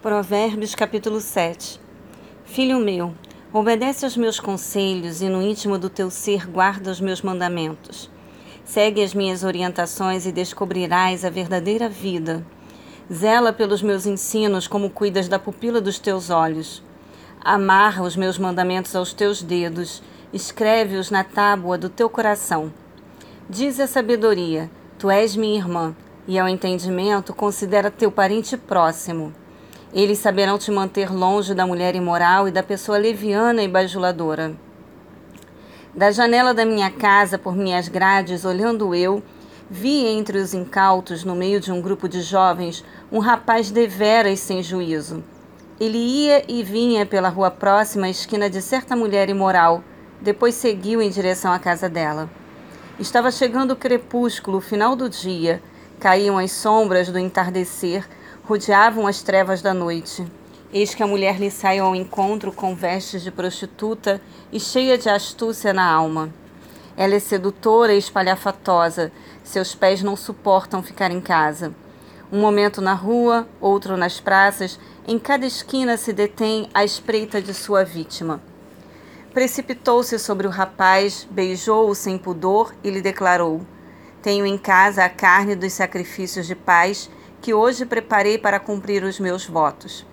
Provérbios capítulo 7 Filho meu, obedece aos meus conselhos e no íntimo do teu ser guarda os meus mandamentos. Segue as minhas orientações e descobrirás a verdadeira vida. Zela pelos meus ensinos como cuidas da pupila dos teus olhos. Amarra os meus mandamentos aos teus dedos, escreve-os na tábua do teu coração. Diz a sabedoria: Tu és minha irmã, e ao entendimento considera teu parente próximo. Eles saberão te manter longe da mulher imoral e da pessoa leviana e bajuladora. Da janela da minha casa, por minhas grades, olhando eu, vi entre os incautos, no meio de um grupo de jovens, um rapaz deveras sem juízo. Ele ia e vinha pela rua próxima à esquina de certa mulher imoral, depois seguiu em direção à casa dela. Estava chegando o crepúsculo, final do dia, caíam as sombras do entardecer rodeavam as trevas da noite. Eis que a mulher lhe saiu ao encontro com vestes de prostituta e cheia de astúcia na alma. Ela é sedutora e espalhafatosa, seus pés não suportam ficar em casa. Um momento na rua, outro nas praças, em cada esquina se detém à espreita de sua vítima. Precipitou-se sobre o rapaz, beijou-o sem pudor e lhe declarou: Tenho em casa a carne dos sacrifícios de paz que hoje preparei para cumprir os meus votos.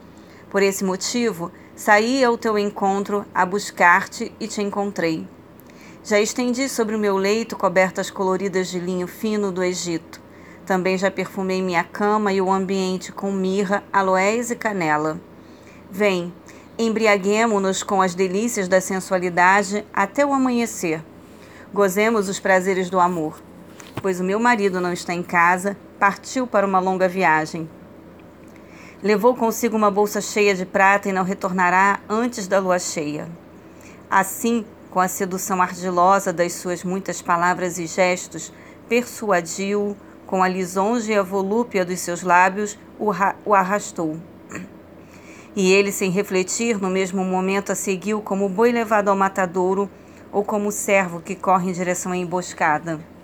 Por esse motivo, saí ao teu encontro a buscar-te e te encontrei. Já estendi sobre o meu leito cobertas coloridas de linho fino do Egito. Também já perfumei minha cama e o ambiente com mirra, aloés e canela. Vem, embriaguemo-nos com as delícias da sensualidade até o amanhecer. Gozemos os prazeres do amor pois o meu marido não está em casa, partiu para uma longa viagem. Levou consigo uma bolsa cheia de prata e não retornará antes da lua cheia. Assim, com a sedução ardilosa das suas muitas palavras e gestos, persuadiu, com a lisonja e a volúpia dos seus lábios, o, o arrastou. E ele, sem refletir, no mesmo momento a seguiu como boi levado ao matadouro ou como servo que corre em direção à emboscada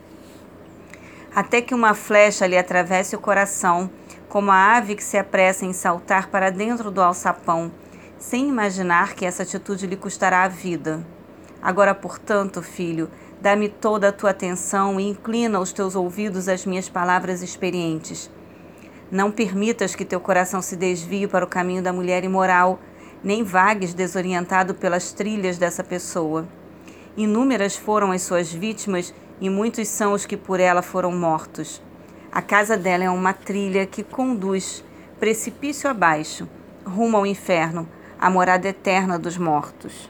até que uma flecha lhe atravesse o coração, como a ave que se apressa em saltar para dentro do alçapão, sem imaginar que essa atitude lhe custará a vida. Agora, portanto, filho, dá-me toda a tua atenção e inclina os teus ouvidos às minhas palavras experientes. Não permitas que teu coração se desvie para o caminho da mulher imoral, nem vagues desorientado pelas trilhas dessa pessoa. Inúmeras foram as suas vítimas e muitos são os que por ela foram mortos. A casa dela é uma trilha que conduz, precipício abaixo, rumo ao inferno, a morada eterna dos mortos.